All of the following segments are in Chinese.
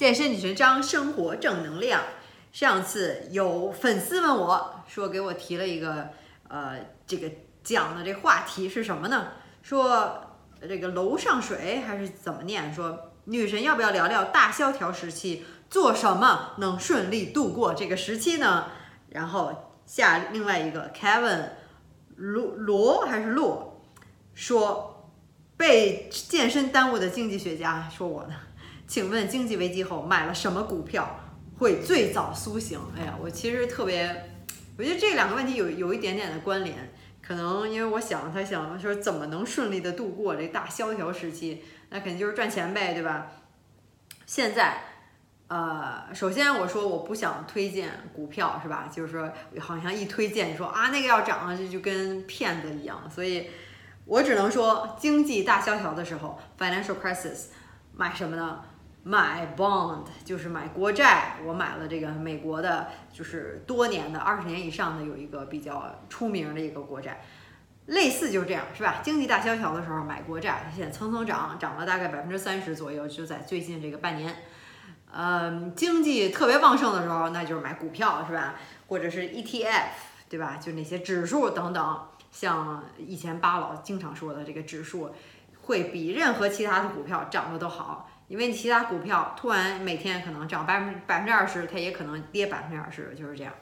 健身女神张，生活正能量。上次有粉丝问我说，给我提了一个呃，这个讲的这话题是什么呢？说这个楼上水还是怎么念？说女神要不要聊聊大萧条时期做什么能顺利度过这个时期呢？然后下另外一个 Kevin 罗罗还是洛说被健身耽误的经济学家说我呢。请问经济危机后买了什么股票会最早苏醒？哎呀，我其实特别，我觉得这两个问题有有一点点的关联。可能因为我想他想说怎么能顺利的度过这大萧条时期，那肯定就是赚钱呗，对吧？现在，呃，首先我说我不想推荐股票，是吧？就是说好像一推荐说啊那个要涨，这就跟骗子一样。所以我只能说经济大萧条的时候，financial crisis，买什么呢？买 bond 就是买国债，我买了这个美国的，就是多年的二十年以上的有一个比较出名的一个国债，类似就是这样，是吧？经济大萧条的时候买国债，现在蹭蹭涨，涨了大概百分之三十左右，就在最近这个半年。嗯，经济特别旺盛的时候，那就是买股票，是吧？或者是 ETF，对吧？就那些指数等等，像以前巴老经常说的，这个指数会比任何其他的股票涨得都好。因为你其他股票突然每天可能涨百分百分之二十，它也可能跌百分之二十，就是这样。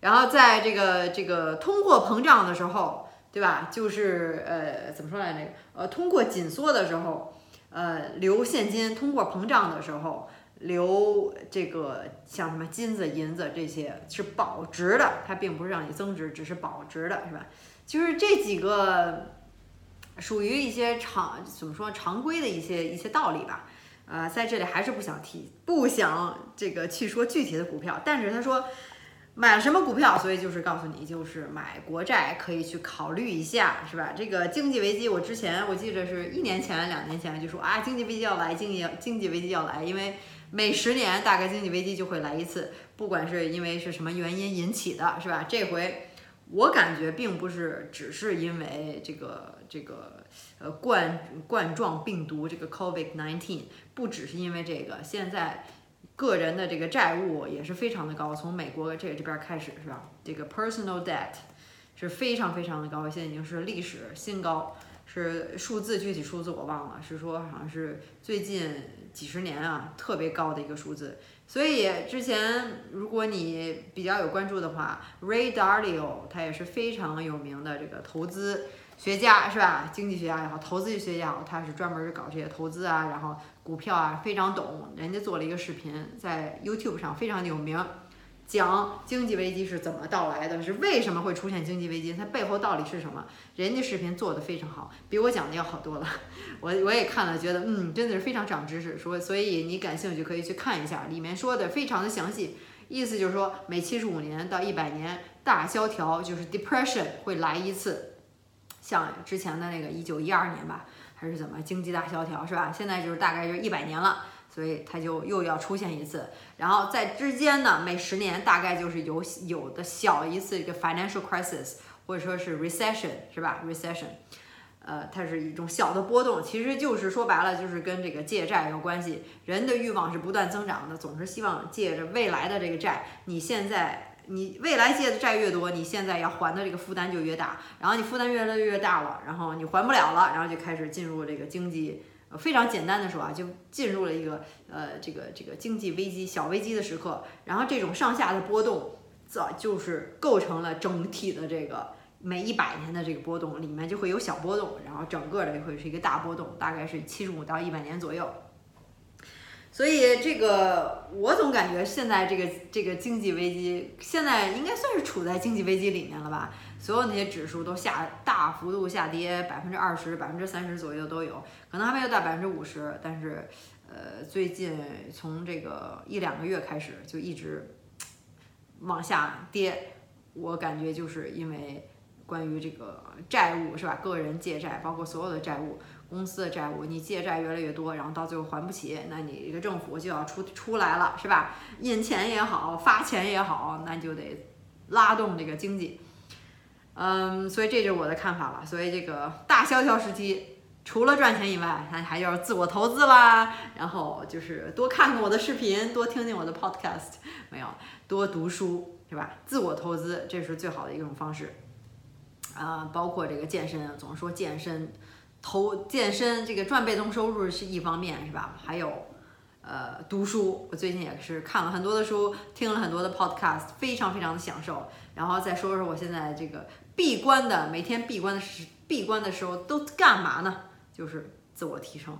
然后在这个这个通货膨胀的时候，对吧？就是呃怎么说来着？呃，通货紧缩的时候，呃，留现金；通货膨胀的时候，留这个像什么金子、银子这些是保值的，它并不是让你增值，只是保值的，是吧？就是这几个属于一些常怎么说常规的一些一些道理吧。呃，在这里还是不想提，不想这个去说具体的股票。但是他说买了什么股票，所以就是告诉你，就是买国债可以去考虑一下，是吧？这个经济危机，我之前我记得是一年前、两年前就说啊，经济危机要来，经济经济危机要来，因为每十年大概经济危机就会来一次，不管是因为是什么原因引起的，是吧？这回我感觉并不是只是因为这个这个。呃，冠冠状病毒这个 Covid nineteen，不只是因为这个，现在个人的这个债务也是非常的高，从美国这这边开始是吧？这个 personal debt 是非常非常的高，现在已经是历史新高，是数字具体数字我忘了，是说好像是最近几十年啊特别高的一个数字。所以之前如果你比较有关注的话，Ray Dalio 他也是非常有名的这个投资。学家是吧？经济学家也好，投资学家也好，他是专门搞这些投资啊，然后股票啊，非常懂。人家做了一个视频，在 YouTube 上非常有名，讲经济危机是怎么到来的，是为什么会出现经济危机，它背后道理是什么？人家视频做的非常好，比我讲的要好多了。我我也看了，觉得嗯，真的是非常长知识。说，所以你感兴趣可以去看一下，里面说的非常的详细。意思就是说，每七十五年到一百年大萧条就是 depression 会来一次。像之前的那个一九一二年吧，还是怎么经济大萧条是吧？现在就是大概就是一百年了，所以它就又要出现一次。然后在之间呢，每十年大概就是有有的小一次一个 financial crisis，或者说是 recession 是吧？recession，呃，它是一种小的波动，其实就是说白了就是跟这个借债有关系。人的欲望是不断增长的，总是希望借着未来的这个债，你现在。你未来借的债越多，你现在要还的这个负担就越大，然后你负担越来越大了，然后你还不了了，然后就开始进入这个经济，非常简单的说啊，就进入了一个呃这个这个经济危机小危机的时刻，然后这种上下的波动，早就是构成了整体的这个每一百年的这个波动里面就会有小波动，然后整个的会是一个大波动，大概是七十五到一百年左右。所以这个我总感觉现在这个这个经济危机，现在应该算是处在经济危机里面了吧？所有那些指数都下大幅度下跌，百分之二十、百分之三十左右都有，可能还没有到百分之五十，但是呃，最近从这个一两个月开始就一直往下跌，我感觉就是因为关于这个债务是吧？个人借债，包括所有的债务。公司的债务，你借债越来越多，然后到最后还不起，那你这个政府就要出出来了，是吧？印钱也好，发钱也好，那就得拉动这个经济。嗯，所以这就是我的看法了。所以这个大萧条时期除了赚钱以外，还还要自我投资啦，然后就是多看看我的视频，多听听我的 podcast，没有多读书是吧？自我投资这是最好的一种方式。啊，包括这个健身，总是说健身投健身这个赚被动收入是一方面是吧？还有呃读书，我最近也是看了很多的书，听了很多的 podcast，非常非常的享受。然后再说说我现在这个闭关的每天闭关的时闭关的时候都干嘛呢？就是自我提升，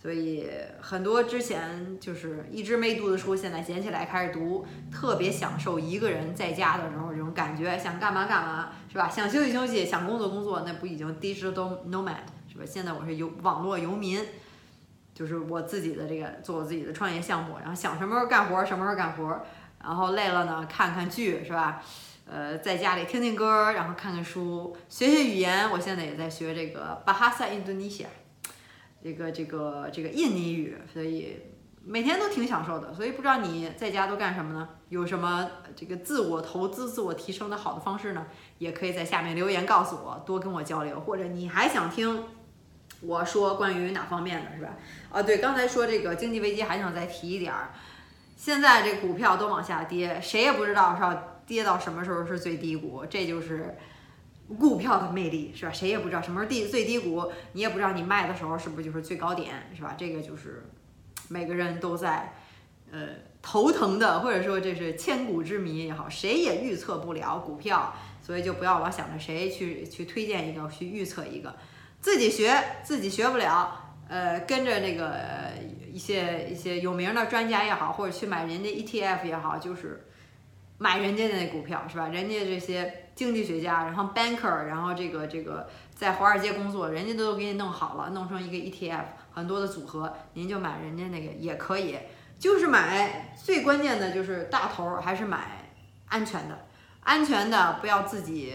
所以很多之前就是一直没读的书，现在捡起来开始读，特别享受一个人在家的时候这种感觉，想干嘛干嘛，是吧？想休息休息，想工作工作，那不已经 digital nomad 是吧？现在我是游网络游民，就是我自己的这个做我自己的创业项目，然后想什么时候干活什么时候干活，然后累了呢看看剧，是吧？呃，在家里听听歌，然后看看书，学学语言。我现在也在学这个巴哈萨印度尼西亚，这个这个这个印尼语，所以每天都挺享受的。所以不知道你在家都干什么呢？有什么这个自我投资、自我提升的好的方式呢？也可以在下面留言告诉我，多跟我交流。或者你还想听我说关于哪方面的是吧？啊，对，刚才说这个经济危机，还想再提一点儿。现在这股票都往下跌，谁也不知道是吧？跌到什么时候是最低谷？这就是股票的魅力，是吧？谁也不知道什么是低最低谷，你也不知道你卖的时候是不是就是最高点，是吧？这个就是每个人都在呃头疼的，或者说这是千古之谜也好，谁也预测不了股票，所以就不要老想着谁去去推荐一个，去预测一个，自己学自己学不了，呃，跟着那个一些一些有名的专家也好，或者去买人家 ETF 也好，就是。买人家的那股票是吧？人家这些经济学家，然后 banker，然后这个这个在华尔街工作，人家都给你弄好了，弄成一个 ETF，很多的组合，您就买人家那个也可以。就是买最关键的就是大头，还是买安全的，安全的不要自己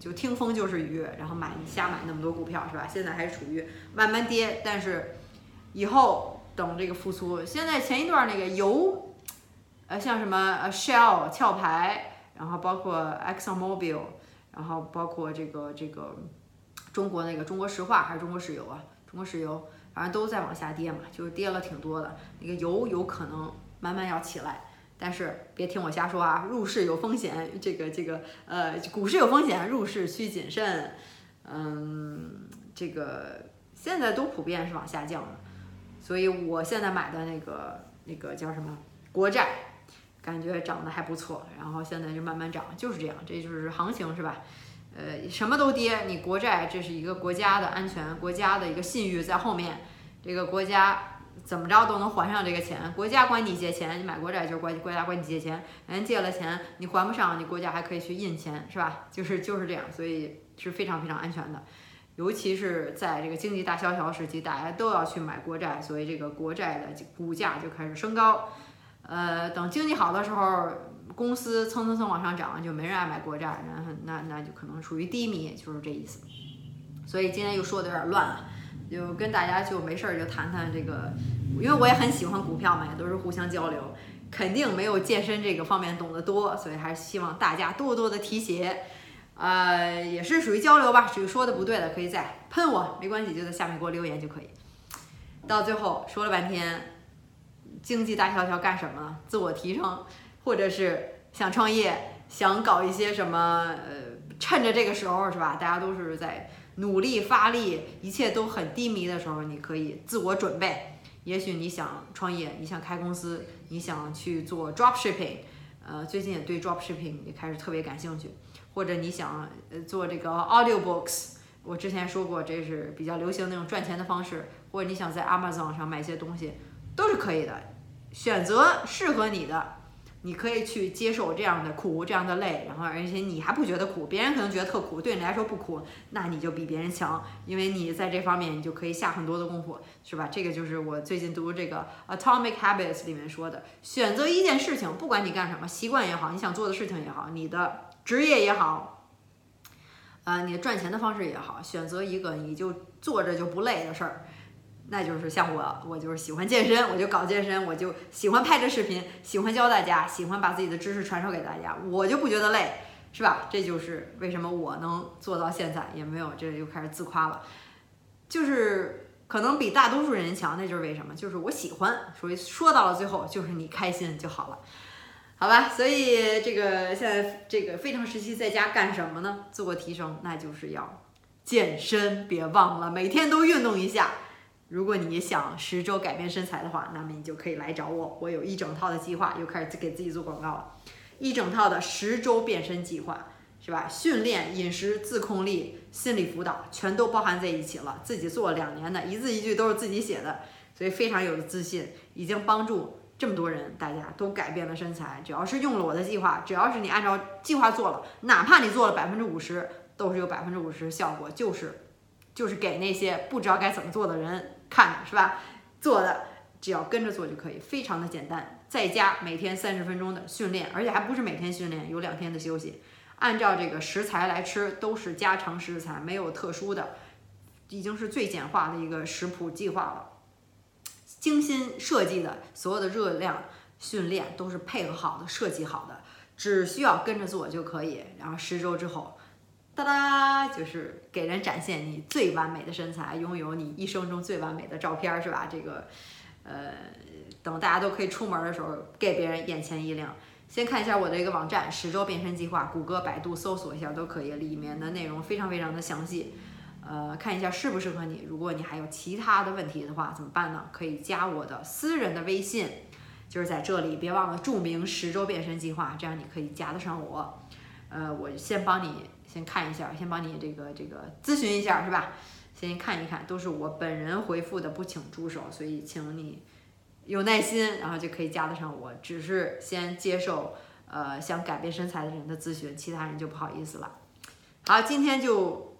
就听风就是雨，然后买瞎买那么多股票是吧？现在还是处于慢慢跌，但是以后等这个复苏，现在前一段那个油。呃，像什么呃，Shell 壳牌，然后包括 Exxon Mobil，然后包括这个这个中国那个中国石化还是中国石油啊？中国石油，反正都在往下跌嘛，就是跌了挺多的。那个油有可能慢慢要起来，但是别听我瞎说啊，入市有风险，这个这个呃，股市有风险，入市需谨慎。嗯，这个现在都普遍是往下降的，所以我现在买的那个那个叫什么国债。感觉涨得还不错，然后现在就慢慢涨，就是这样，这就是行情，是吧？呃，什么都跌，你国债这是一个国家的安全，国家的一个信誉在后面，这个国家怎么着都能还上这个钱。国家管你借钱，你买国债就是国国家管你借钱，人借了钱你还不上，你国家还可以去印钱，是吧？就是就是这样，所以是非常非常安全的，尤其是在这个经济大萧条时期，大家都要去买国债，所以这个国债的股价就开始升高。呃，等经济好的时候，公司蹭蹭蹭往上涨，就没人爱买国债，然后那那就可能处于低迷，就是这意思。所以今天又说的有点乱了，就跟大家就没事儿就谈谈这个，因为我也很喜欢股票嘛，也都是互相交流，肯定没有健身这个方面懂得多，所以还是希望大家多多的提携，呃，也是属于交流吧，属于说的不对的可以再喷我，没关系，就在下面给我留言就可以。到最后说了半天。经济大萧条干什么？自我提升，或者是想创业，想搞一些什么？呃，趁着这个时候是吧？大家都是在努力发力，一切都很低迷的时候，你可以自我准备。也许你想创业，你想开公司，你想去做 drop shipping，呃，最近也对 drop shipping 也开始特别感兴趣。或者你想呃做这个 audio books，我之前说过这是比较流行那种赚钱的方式。或者你想在 Amazon 上卖一些东西。都是可以的，选择适合你的，你可以去接受这样的苦，这样的累，然后而且你还不觉得苦，别人可能觉得特苦，对你来说不苦，那你就比别人强，因为你在这方面你就可以下很多的功夫，是吧？这个就是我最近读这个《Atomic Habits》里面说的，选择一件事情，不管你干什么，习惯也好，你想做的事情也好，你的职业也好，呃，你赚钱的方式也好，选择一个你就做着就不累的事儿。那就是像我，我就是喜欢健身，我就搞健身，我就喜欢拍这视频，喜欢教大家，喜欢把自己的知识传授给大家，我就不觉得累，是吧？这就是为什么我能做到现在，也没有这又开始自夸了。就是可能比大多数人强，那就是为什么？就是我喜欢，所以说到了最后，就是你开心就好了，好吧？所以这个现在这个非常时期在家干什么呢？自我提升，那就是要健身，别忘了每天都运动一下。如果你想十周改变身材的话，那么你就可以来找我，我有一整套的计划，又开始给自己做广告了，一整套的十周变身计划。是吧？训练、饮食、自控力、心理辅导，全都包含在一起了。自己做了两年的，一字一句都是自己写的，所以非常有自信，已经帮助这么多人，大家都改变了身材。只要是用了我的计划，只要是你按照计划做了，哪怕你做了百分之五十，都是有百分之五十效果，就是就是给那些不知道该怎么做的人看的，是吧？做的只要跟着做就可以，非常的简单。在家每天三十分钟的训练，而且还不是每天训练，有两天的休息。按照这个食材来吃，都是家常食材，没有特殊的，已经是最简化的一个食谱计划了。精心设计的所有的热量训练都是配合好的、设计好的，只需要跟着做就可以。然后十周之后，哒哒，就是给人展现你最完美的身材，拥有你一生中最完美的照片，是吧？这个，呃，等大家都可以出门的时候，给别人眼前一亮。先看一下我的一个网站，十周变身计划，谷歌、百度搜索一下都可以，里面的内容非常非常的详细，呃，看一下适不适合你。如果你还有其他的问题的话，怎么办呢？可以加我的私人的微信，就是在这里，别忘了注明十周变身计划，这样你可以加得上我。呃，我先帮你先看一下，先帮你这个这个咨询一下，是吧？先看一看，都是我本人回复的，不请助手，所以请你。有耐心，然后就可以加得上我。只是先接受，呃，想改变身材的人的咨询，其他人就不好意思了。好，今天就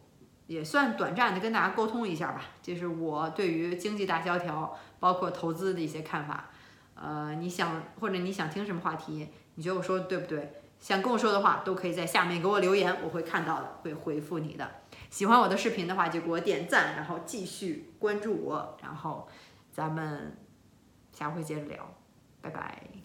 也算短暂的跟大家沟通一下吧，就是我对于经济大萧条，包括投资的一些看法。呃，你想或者你想听什么话题？你觉得我说的对不对？想跟我说的话，都可以在下面给我留言，我会看到的，会回复你的。喜欢我的视频的话，就给我点赞，然后继续关注我，然后咱们。下回接着聊，拜拜。